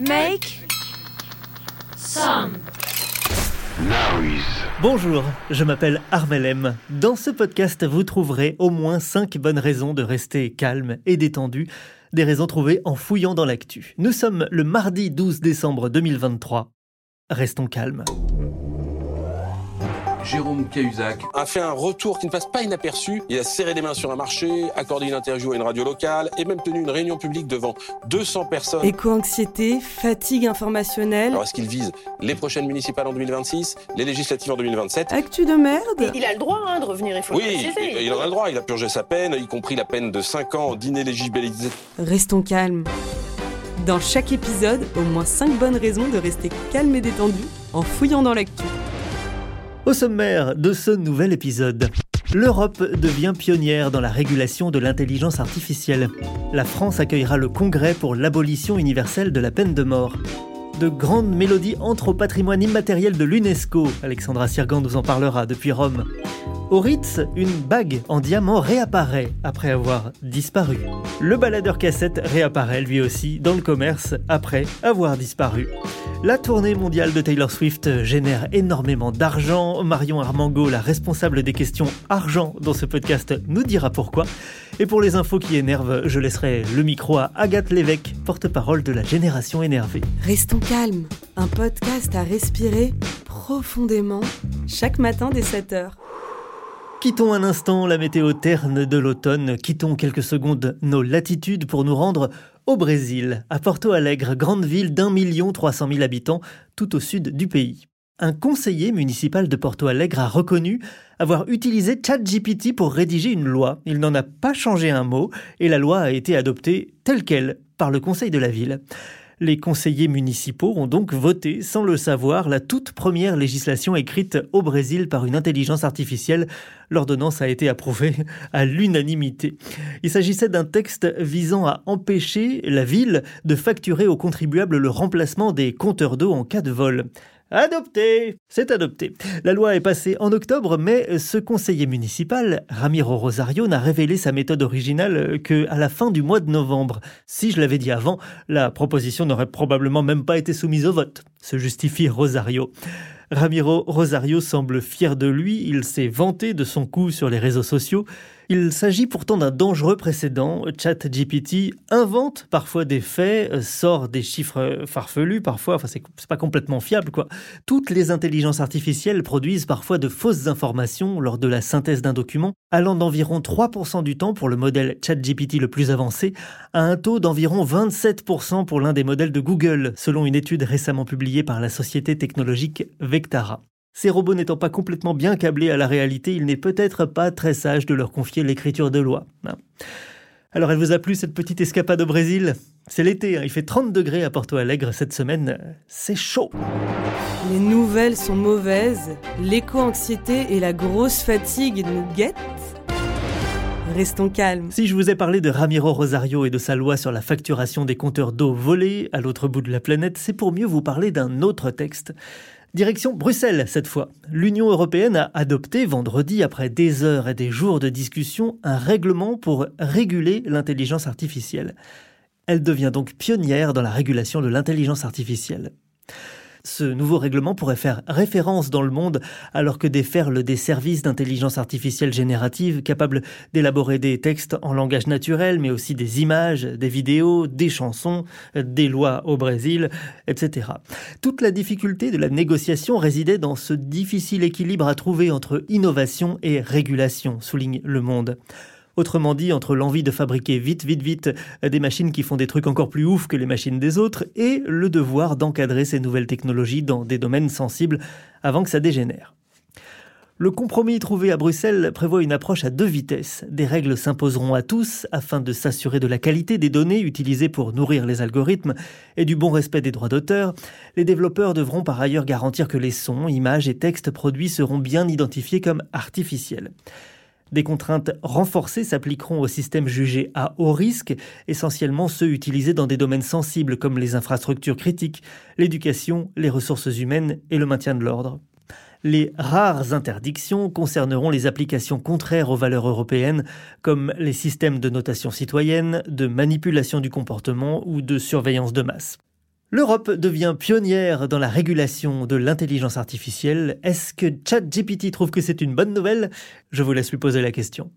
Make some Bonjour, je m'appelle Armelem. Dans ce podcast, vous trouverez au moins 5 bonnes raisons de rester calme et détendu, des raisons trouvées en fouillant dans l'actu. Nous sommes le mardi 12 décembre 2023. Restons calmes. Jérôme Cahuzac a fait un retour qui ne passe pas inaperçu. Il a serré les mains sur un marché, accordé une interview à une radio locale et même tenu une réunion publique devant 200 personnes. Éco-anxiété, fatigue informationnelle. Alors est-ce qu'il vise les prochaines municipales en 2026, les législatives en 2027 Actu de merde Il a le droit hein, de revenir, il faut Oui, le préciser. il en a le droit. Il a purgé sa peine, y compris la peine de 5 ans d'inéligibilité. Restons calmes. Dans chaque épisode, au moins 5 bonnes raisons de rester calme et détendu en fouillant dans l'actu. Au sommaire de ce nouvel épisode, l'Europe devient pionnière dans la régulation de l'intelligence artificielle. La France accueillera le congrès pour l'abolition universelle de la peine de mort. De grandes mélodies entrent au patrimoine immatériel de l'UNESCO. Alexandra Sirgan nous en parlera depuis Rome. Au Ritz, une bague en diamant réapparaît après avoir disparu. Le baladeur cassette réapparaît lui aussi dans le commerce après avoir disparu. La tournée mondiale de Taylor Swift génère énormément d'argent. Marion Armango, la responsable des questions argent dans ce podcast, nous dira pourquoi. Et pour les infos qui énervent, je laisserai le micro à Agathe Lévesque, porte-parole de la génération énervée. Restons calmes. Un podcast à respirer profondément chaque matin dès 7h. Quittons un instant la météo terne de l'automne, quittons quelques secondes nos latitudes pour nous rendre au Brésil, à Porto Alegre, grande ville d'un million trois cent mille habitants, tout au sud du pays. Un conseiller municipal de Porto Alegre a reconnu avoir utilisé ChatGPT pour rédiger une loi. Il n'en a pas changé un mot et la loi a été adoptée telle qu'elle par le conseil de la ville. Les conseillers municipaux ont donc voté, sans le savoir, la toute première législation écrite au Brésil par une intelligence artificielle. L'ordonnance a été approuvée à l'unanimité. Il s'agissait d'un texte visant à empêcher la ville de facturer aux contribuables le remplacement des compteurs d'eau en cas de vol. Adopté C'est adopté. La loi est passée en octobre, mais ce conseiller municipal, Ramiro Rosario, n'a révélé sa méthode originale que à la fin du mois de novembre. Si je l'avais dit avant, la proposition n'aurait probablement même pas été soumise au vote, se justifie Rosario. Ramiro Rosario semble fier de lui, il s'est vanté de son coup sur les réseaux sociaux. Il s'agit pourtant d'un dangereux précédent. ChatGPT invente parfois des faits, sort des chiffres farfelus parfois, enfin c'est pas complètement fiable quoi. Toutes les intelligences artificielles produisent parfois de fausses informations lors de la synthèse d'un document, allant d'environ 3% du temps pour le modèle ChatGPT le plus avancé, à un taux d'environ 27% pour l'un des modèles de Google, selon une étude récemment publiée par la société technologique Vectara. Ces robots n'étant pas complètement bien câblés à la réalité, il n'est peut-être pas très sage de leur confier l'écriture de loi. Alors elle vous a plu cette petite escapade au Brésil? C'est l'été, hein. il fait 30 degrés à Porto Alegre cette semaine, c'est chaud Les nouvelles sont mauvaises, l'éco-anxiété et la grosse fatigue nous guettent. Restons calmes. Si je vous ai parlé de Ramiro Rosario et de sa loi sur la facturation des compteurs d'eau volés à l'autre bout de la planète, c'est pour mieux vous parler d'un autre texte. Direction Bruxelles cette fois. L'Union européenne a adopté vendredi, après des heures et des jours de discussion, un règlement pour réguler l'intelligence artificielle. Elle devient donc pionnière dans la régulation de l'intelligence artificielle. Ce nouveau règlement pourrait faire référence dans le monde alors que déferlent des services d'intelligence artificielle générative capables d'élaborer des textes en langage naturel, mais aussi des images, des vidéos, des chansons, des lois au Brésil, etc. Toute la difficulté de la négociation résidait dans ce difficile équilibre à trouver entre innovation et régulation, souligne Le Monde. Autrement dit, entre l'envie de fabriquer vite, vite, vite des machines qui font des trucs encore plus ouf que les machines des autres et le devoir d'encadrer ces nouvelles technologies dans des domaines sensibles avant que ça dégénère. Le compromis trouvé à Bruxelles prévoit une approche à deux vitesses. Des règles s'imposeront à tous afin de s'assurer de la qualité des données utilisées pour nourrir les algorithmes et du bon respect des droits d'auteur. Les développeurs devront par ailleurs garantir que les sons, images et textes produits seront bien identifiés comme artificiels. Des contraintes renforcées s'appliqueront aux systèmes jugés à haut risque, essentiellement ceux utilisés dans des domaines sensibles comme les infrastructures critiques, l'éducation, les ressources humaines et le maintien de l'ordre. Les rares interdictions concerneront les applications contraires aux valeurs européennes, comme les systèmes de notation citoyenne, de manipulation du comportement ou de surveillance de masse. L'Europe devient pionnière dans la régulation de l'intelligence artificielle. Est-ce que ChatGPT trouve que c'est une bonne nouvelle? Je vous laisse lui poser la question.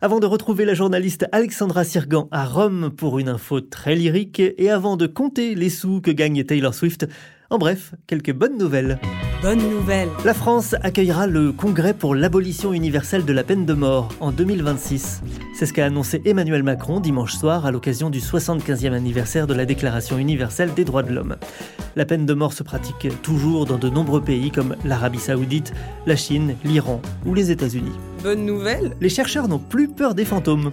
Avant de retrouver la journaliste Alexandra Sirgan à Rome pour une info très lyrique et avant de compter les sous que gagne Taylor Swift, en bref, quelques bonnes nouvelles. Bonne nouvelle. La France accueillera le congrès pour l'abolition universelle de la peine de mort en 2026. C'est ce qu'a annoncé Emmanuel Macron dimanche soir à l'occasion du 75e anniversaire de la Déclaration universelle des droits de l'homme. La peine de mort se pratique toujours dans de nombreux pays comme l'Arabie saoudite, la Chine, l'Iran ou les États-Unis. Bonne nouvelle Les chercheurs n'ont plus peur des fantômes.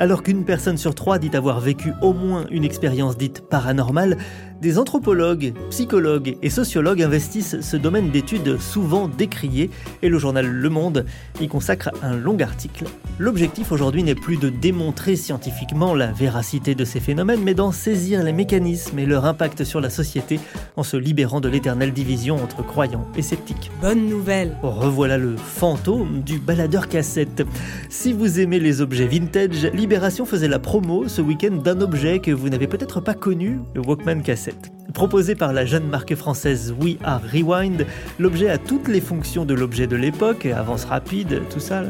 Alors qu'une personne sur trois dit avoir vécu au moins une expérience dite paranormale, des anthropologues, psychologues et sociologues investissent ce domaine d'études souvent décrié et le journal Le Monde y consacre un long article. L'objectif aujourd'hui n'est plus de démontrer scientifiquement la véracité de ces phénomènes, mais d'en saisir les mécanismes et leur impact sur la société en se libérant de l'éternelle division entre croyants et sceptiques. Bonne nouvelle Revoilà le fantôme du baladeur cassette. Si vous aimez les objets vintage, Libération faisait la promo ce week-end d'un objet que vous n'avez peut-être pas connu, le Walkman cassette. Proposé par la jeune marque française We Are Rewind, l'objet a toutes les fonctions de l'objet de l'époque, avance rapide, tout ça,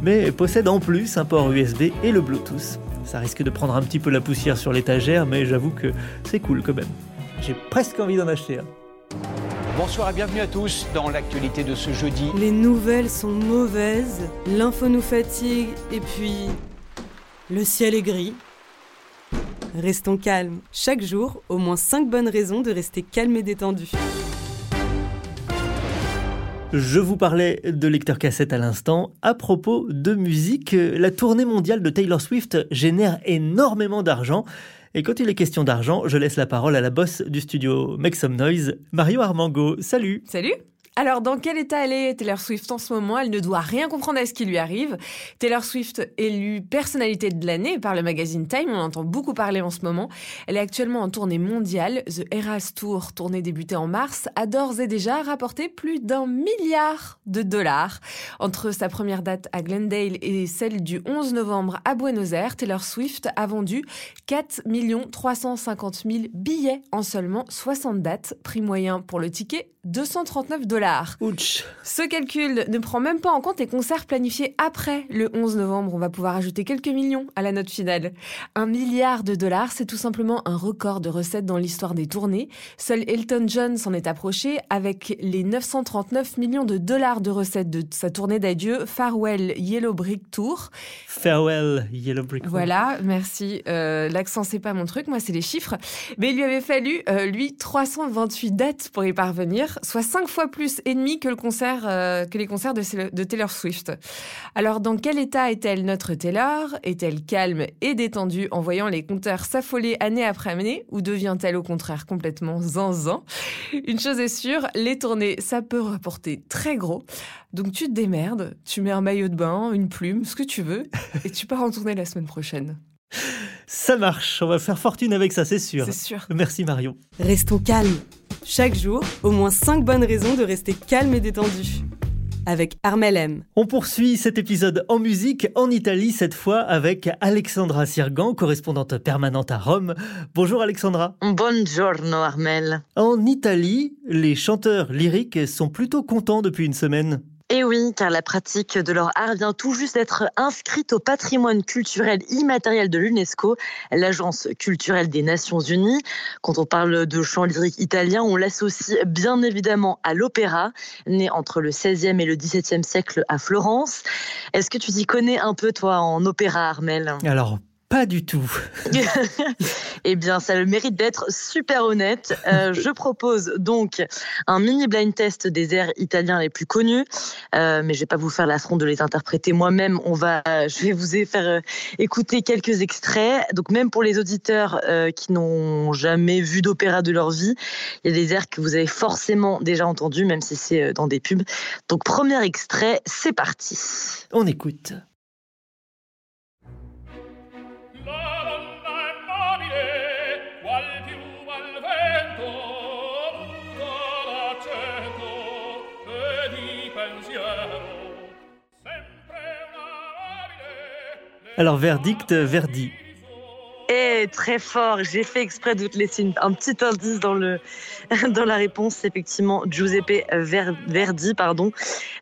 mais possède en plus un port USB et le Bluetooth. Ça risque de prendre un petit peu la poussière sur l'étagère, mais j'avoue que c'est cool quand même. J'ai presque envie d'en acheter un. Bonsoir et bienvenue à tous dans l'actualité de ce jeudi. Les nouvelles sont mauvaises, l'info nous fatigue, et puis le ciel est gris. Restons calmes. Chaque jour, au moins 5 bonnes raisons de rester calme et détendu. Je vous parlais de lecteur cassette à l'instant. À propos de musique, la tournée mondiale de Taylor Swift génère énormément d'argent. Et quand il est question d'argent, je laisse la parole à la boss du studio Make Some Noise, Mario Armango. Salut Salut alors, dans quel état elle est, Taylor Swift, en ce moment? Elle ne doit rien comprendre à ce qui lui arrive. Taylor Swift, élue personnalité de l'année par le magazine Time, on entend beaucoup parler en ce moment. Elle est actuellement en tournée mondiale. The Eras Tour, tournée débutée en mars, a d'ores et déjà rapporté plus d'un milliard de dollars. Entre sa première date à Glendale et celle du 11 novembre à Buenos Aires, Taylor Swift a vendu 4 350 000 billets en seulement 60 dates. Prix moyen pour le ticket, 239 dollars. Ce calcul ne prend même pas en compte les concerts planifiés après le 11 novembre. On va pouvoir ajouter quelques millions à la note finale. Un milliard de dollars, c'est tout simplement un record de recettes dans l'histoire des tournées. Seul Elton John s'en est approché avec les 939 millions de dollars de recettes de sa tournée d'adieu Farewell Yellow Brick Tour. Farewell Yellow Brick Tour. Voilà, merci. Euh, L'accent, c'est pas mon truc, moi, c'est les chiffres. Mais il lui avait fallu, euh, lui, 328 dates pour y parvenir soit cinq fois plus ennemi que, le concert, euh, que les concerts de, de, Taylor Swift. Alors, dans quel état est-elle notre Taylor? Est-elle calme et détendue en voyant les compteurs s'affoler année après année ou devient-elle au contraire complètement zinzin? Une chose est sûre, les tournées, ça peut rapporter très gros. Donc tu te démerdes, tu mets un maillot de bain, une plume, ce que tu veux, et tu pars en tournée la semaine prochaine. Ça marche, on va faire fortune avec ça, c'est sûr. C'est sûr. Merci Marion. Restons calmes. Chaque jour, au moins 5 bonnes raisons de rester calme et détendu. Avec Armel M. On poursuit cet épisode en musique en Italie, cette fois avec Alexandra Sirgan, correspondante permanente à Rome. Bonjour Alexandra. Buongiorno Armel. En Italie, les chanteurs lyriques sont plutôt contents depuis une semaine. Et oui, car la pratique de leur art vient tout juste d'être inscrite au patrimoine culturel immatériel de l'UNESCO, l'agence culturelle des Nations Unies. Quand on parle de chant lyrique italien, on l'associe bien évidemment à l'opéra, né entre le 16e et le 17e siècle à Florence. Est-ce que tu t'y connais un peu, toi, en opéra, Armel pas du tout. eh bien, ça a le mérite d'être super honnête. Euh, je propose donc un mini blind test des airs italiens les plus connus, euh, mais je vais pas vous faire l'affront de les interpréter moi-même. On va, je vais vous faire euh, écouter quelques extraits. Donc, même pour les auditeurs qui n'ont jamais vu d'opéra de leur vie, il y a des airs que vous avez forcément déjà entendus, même si c'est dans des pubs. Donc, premier extrait, c'est parti. On écoute. Alors, verdict, Verdi. Et très fort, j'ai fait exprès de te laisser un petit indice dans, le, dans la réponse. Effectivement, Giuseppe Verdi, pardon.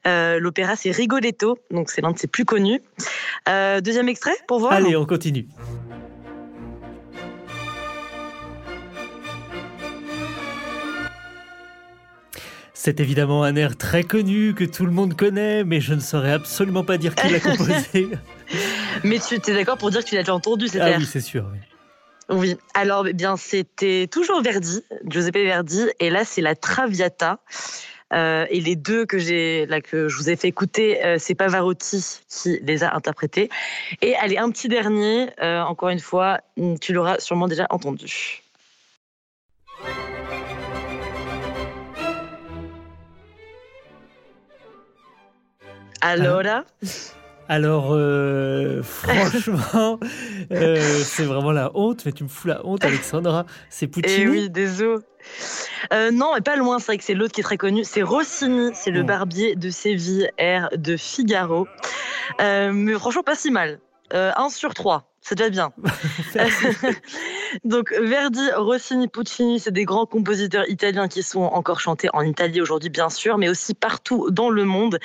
Euh, l'opéra, c'est Rigoletto, donc c'est l'un de ses plus connus. Euh, deuxième extrait pour voir. Allez, on continue. C'est évidemment un air très connu que tout le monde connaît, mais je ne saurais absolument pas dire qui l'a composé. Mais tu es d'accord pour dire que tu l'as déjà entendu cet ah oui, c'est sûr. Oui. oui. alors eh bien c'était toujours Verdi, Giuseppe Verdi, et là c'est la Traviata. Euh, et les deux que j'ai là que je vous ai fait écouter, euh, c'est Pavarotti qui les a interprétés. Et allez un petit dernier, euh, encore une fois, tu l'auras sûrement déjà entendu. Alors alors, euh, franchement, euh, c'est vraiment la honte, mais tu me fous la honte, Alexandra. C'est Puccini. Eh oui, désolé. Euh, non, mais pas loin, c'est vrai que c'est l'autre qui est très connu. C'est Rossini, c'est le barbier de Séville, air de Figaro. mais franchement, pas si mal. 1 sur 3 c'est déjà bien. Donc Verdi, Rossini, Puccini, c'est des grands compositeurs italiens qui sont encore chantés en Italie aujourd'hui, bien sûr, mais aussi partout dans le monde.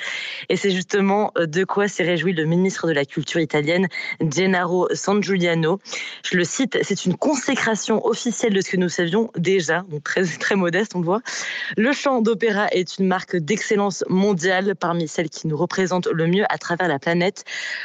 Et c'est justement euh, de quoi s'est réjoui le ministre de la Culture italienne, Gennaro San Giuliano. Je le cite, c'est une consécration officielle de ce que nous savions déjà, donc très, très modeste, on le voit. Le chant d'opéra est une marque d'excellence mondiale parmi celles qui nous représentent le mieux à travers la planète.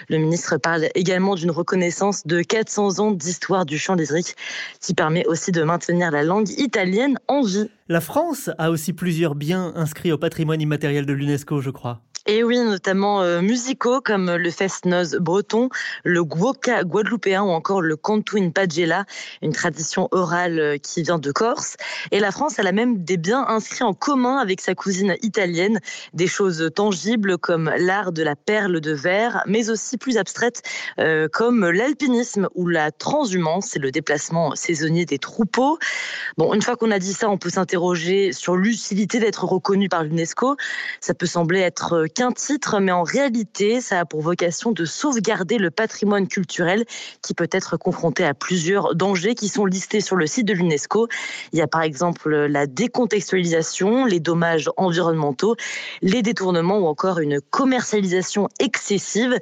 Le ministre parle également d'une reconnaissance de 400 ans d'histoire du chant lyrique qui permet aussi de maintenir la langue italienne en vie. La France a aussi plusieurs biens inscrits au patrimoine immatériel de l'UNESCO, je crois. Et oui, notamment euh, musicaux comme le fest-noz breton, le guoca guadeloupéen ou encore le in pagella, une tradition orale euh, qui vient de Corse. Et la France, elle a même des biens inscrits en commun avec sa cousine italienne, des choses tangibles comme l'art de la perle de verre, mais aussi plus abstraites euh, comme l'alpinisme ou la transhumance, c'est le déplacement saisonnier des troupeaux. Bon, une fois qu'on a dit ça, on peut s'interroger sur l'utilité d'être reconnu par l'UNESCO. Ça peut sembler être qu'un titre, mais en réalité, ça a pour vocation de sauvegarder le patrimoine culturel qui peut être confronté à plusieurs dangers qui sont listés sur le site de l'UNESCO. Il y a par exemple la décontextualisation, les dommages environnementaux, les détournements ou encore une commercialisation excessive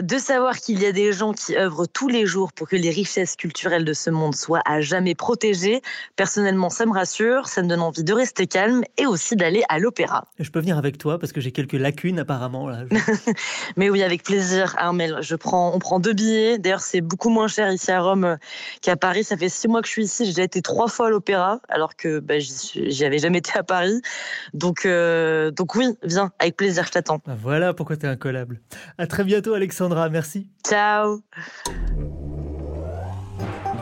de savoir qu'il y a des gens qui œuvrent tous les jours pour que les richesses culturelles de ce monde soient à jamais protégées, personnellement, ça me rassure, ça me donne envie de rester calme et aussi d'aller à l'opéra. Je peux venir avec toi parce que j'ai quelques lacunes apparemment. Là. Mais oui, avec plaisir, Armel. Je prends, on prend deux billets. D'ailleurs, c'est beaucoup moins cher ici à Rome euh, qu'à Paris. Ça fait six mois que je suis ici. J'ai déjà été trois fois à l'opéra, alors que bah, j'y avais jamais été à Paris. Donc, euh, donc oui, viens, avec plaisir, je t'attends. Bah, voilà pourquoi tu es incollable. À très bientôt, Alexandre merci. Ciao.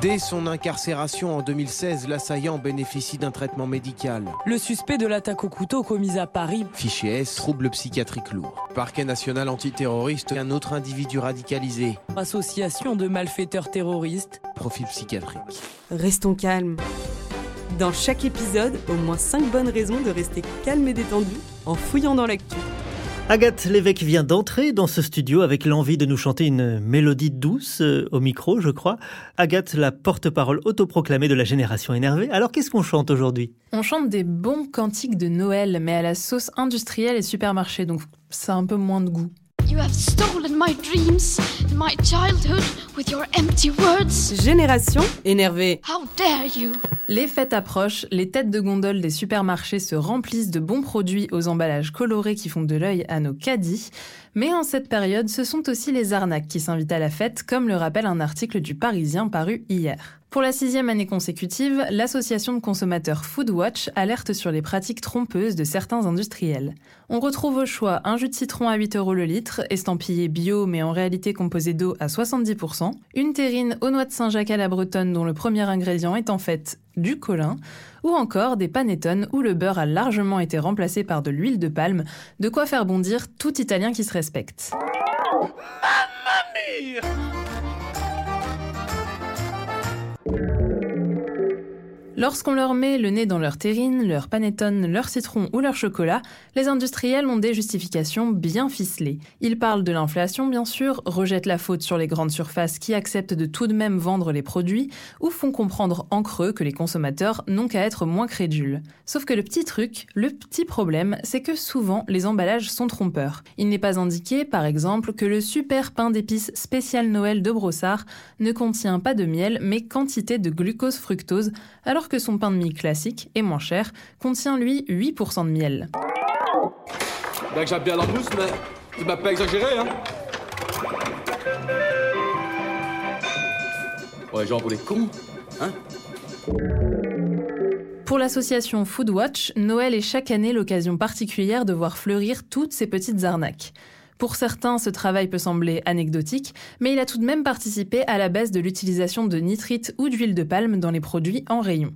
Dès son incarcération en 2016, l'assaillant bénéficie d'un traitement médical. Le suspect de l'attaque au couteau commise à Paris. Fichier S, trouble psychiatrique lourd. Parquet national antiterroriste, un autre individu radicalisé. Association de malfaiteurs terroristes. Profil psychiatrique. Restons calmes. Dans chaque épisode, au moins 5 bonnes raisons de rester calme et détendu en fouillant dans l'actu. Agathe Lévesque vient d'entrer dans ce studio avec l'envie de nous chanter une mélodie douce euh, au micro, je crois. Agathe, la porte-parole autoproclamée de la génération énervée. Alors qu'est-ce qu'on chante aujourd'hui? On chante des bons cantiques de Noël, mais à la sauce industrielle et supermarché, donc ça a un peu moins de goût. You have stolen my dreams my childhood with your empty words. Génération énervée. How dare you? Les fêtes approchent, les têtes de gondole des supermarchés se remplissent de bons produits aux emballages colorés qui font de l'œil à nos caddies. Mais en cette période, ce sont aussi les arnaques qui s'invitent à la fête, comme le rappelle un article du Parisien paru hier. Pour la sixième année consécutive, l'association de consommateurs Foodwatch alerte sur les pratiques trompeuses de certains industriels. On retrouve au choix un jus de citron à 8 euros le litre, estampillé bio mais en réalité composé d'eau à 70%, une terrine aux noix de Saint-Jacques à la bretonne dont le premier ingrédient est en fait du colin, ou encore des panettone où le beurre a largement été remplacé par de l'huile de palme, de quoi faire bondir tout Italien qui se respecte. Lorsqu'on leur met le nez dans leur terrine, leur panettone, leur citron ou leur chocolat, les industriels ont des justifications bien ficelées. Ils parlent de l'inflation, bien sûr, rejettent la faute sur les grandes surfaces qui acceptent de tout de même vendre les produits, ou font comprendre en creux que les consommateurs n'ont qu'à être moins crédules. Sauf que le petit truc, le petit problème, c'est que souvent les emballages sont trompeurs. Il n'est pas indiqué, par exemple, que le super pain d'épices spécial Noël de Brossard ne contient pas de miel, mais quantité de glucose-fructose, que son pain de mie classique et moins cher contient lui 8% de miel. Ben que j'aime bien la mousse, mais tu m'as pas exagéré, hein Ouais, genre pour les cons, hein pour l'association Foodwatch, Noël est chaque année l'occasion particulière de voir fleurir toutes ces petites arnaques. Pour certains, ce travail peut sembler anecdotique, mais il a tout de même participé à la baisse de l'utilisation de nitrite ou d'huile de palme dans les produits en rayon.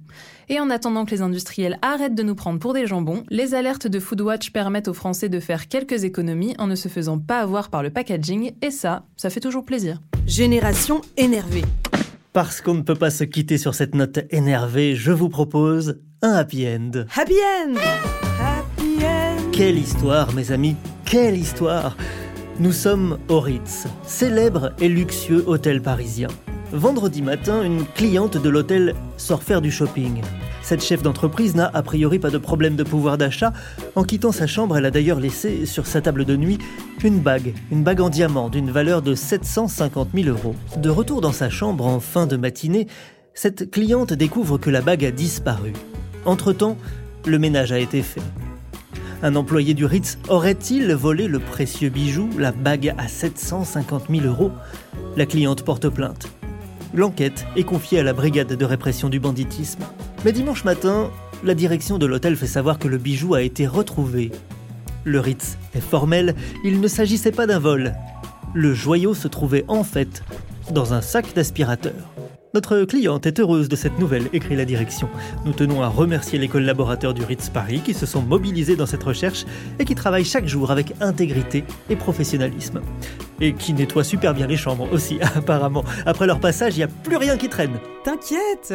Et en attendant que les industriels arrêtent de nous prendre pour des jambons, les alertes de Foodwatch permettent aux Français de faire quelques économies en ne se faisant pas avoir par le packaging, et ça, ça fait toujours plaisir. Génération énervée. Parce qu'on ne peut pas se quitter sur cette note énervée, je vous propose un happy end. Happy end Happy end Quelle histoire, mes amis quelle histoire Nous sommes au Ritz, célèbre et luxueux hôtel parisien. Vendredi matin, une cliente de l'hôtel sort faire du shopping. Cette chef d'entreprise n'a a priori pas de problème de pouvoir d'achat. En quittant sa chambre, elle a d'ailleurs laissé sur sa table de nuit une bague, une bague en diamant d'une valeur de 750 000 euros. De retour dans sa chambre en fin de matinée, cette cliente découvre que la bague a disparu. Entre-temps, le ménage a été fait. Un employé du Ritz aurait-il volé le précieux bijou, la bague à 750 000 euros? La cliente porte plainte. L'enquête est confiée à la brigade de répression du banditisme. Mais dimanche matin, la direction de l'hôtel fait savoir que le bijou a été retrouvé. Le Ritz est formel, il ne s'agissait pas d'un vol. Le joyau se trouvait en fait dans un sac d'aspirateur. Notre cliente est heureuse de cette nouvelle, écrit la direction. Nous tenons à remercier les collaborateurs du Ritz Paris qui se sont mobilisés dans cette recherche et qui travaillent chaque jour avec intégrité et professionnalisme. Et qui nettoient super bien les chambres aussi, apparemment. Après leur passage, il n'y a plus rien qui traîne. T'inquiète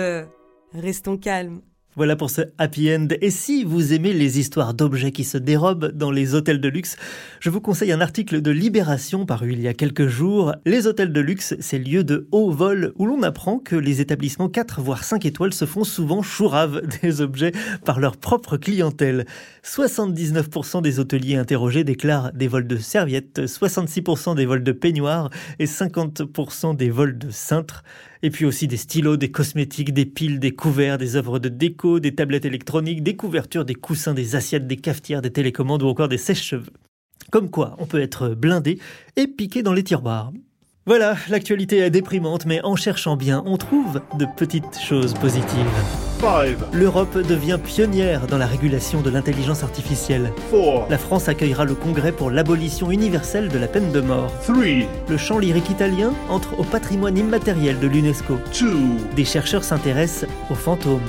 Restons calmes. Voilà pour ce happy end. Et si vous aimez les histoires d'objets qui se dérobent dans les hôtels de luxe, je vous conseille un article de Libération paru il y a quelques jours. Les hôtels de luxe, c'est lieu de haut vol où l'on apprend que les établissements 4 voire 5 étoiles se font souvent chourave des objets par leur propre clientèle. 79% des hôteliers interrogés déclarent des vols de serviettes, 66% des vols de peignoirs et 50% des vols de cintres. Et puis aussi des stylos, des cosmétiques, des piles, des couverts, des œuvres de déco, des tablettes électroniques, des couvertures, des coussins, des assiettes, des cafetières, des télécommandes ou encore des sèches-cheveux. Comme quoi, on peut être blindé et piqué dans les tiroirs. Voilà, l'actualité est déprimante, mais en cherchant bien, on trouve de petites choses positives. L'Europe devient pionnière dans la régulation de l'intelligence artificielle. La France accueillera le congrès pour l'abolition universelle de la peine de mort. Le chant lyrique italien entre au patrimoine immatériel de l'UNESCO. Des chercheurs s'intéressent aux fantômes.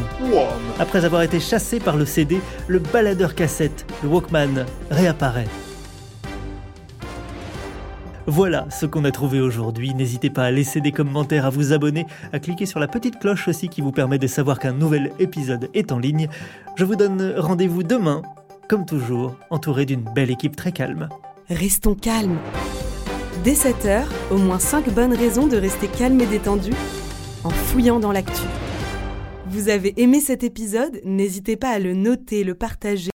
Après avoir été chassé par le CD, le baladeur cassette, le Walkman, réapparaît. Voilà ce qu'on a trouvé aujourd'hui. N'hésitez pas à laisser des commentaires, à vous abonner, à cliquer sur la petite cloche aussi qui vous permet de savoir qu'un nouvel épisode est en ligne. Je vous donne rendez-vous demain, comme toujours, entouré d'une belle équipe très calme. Restons calmes. Dès 7h, au moins 5 bonnes raisons de rester calme et détendu en fouillant dans l'actu. Vous avez aimé cet épisode? N'hésitez pas à le noter, le partager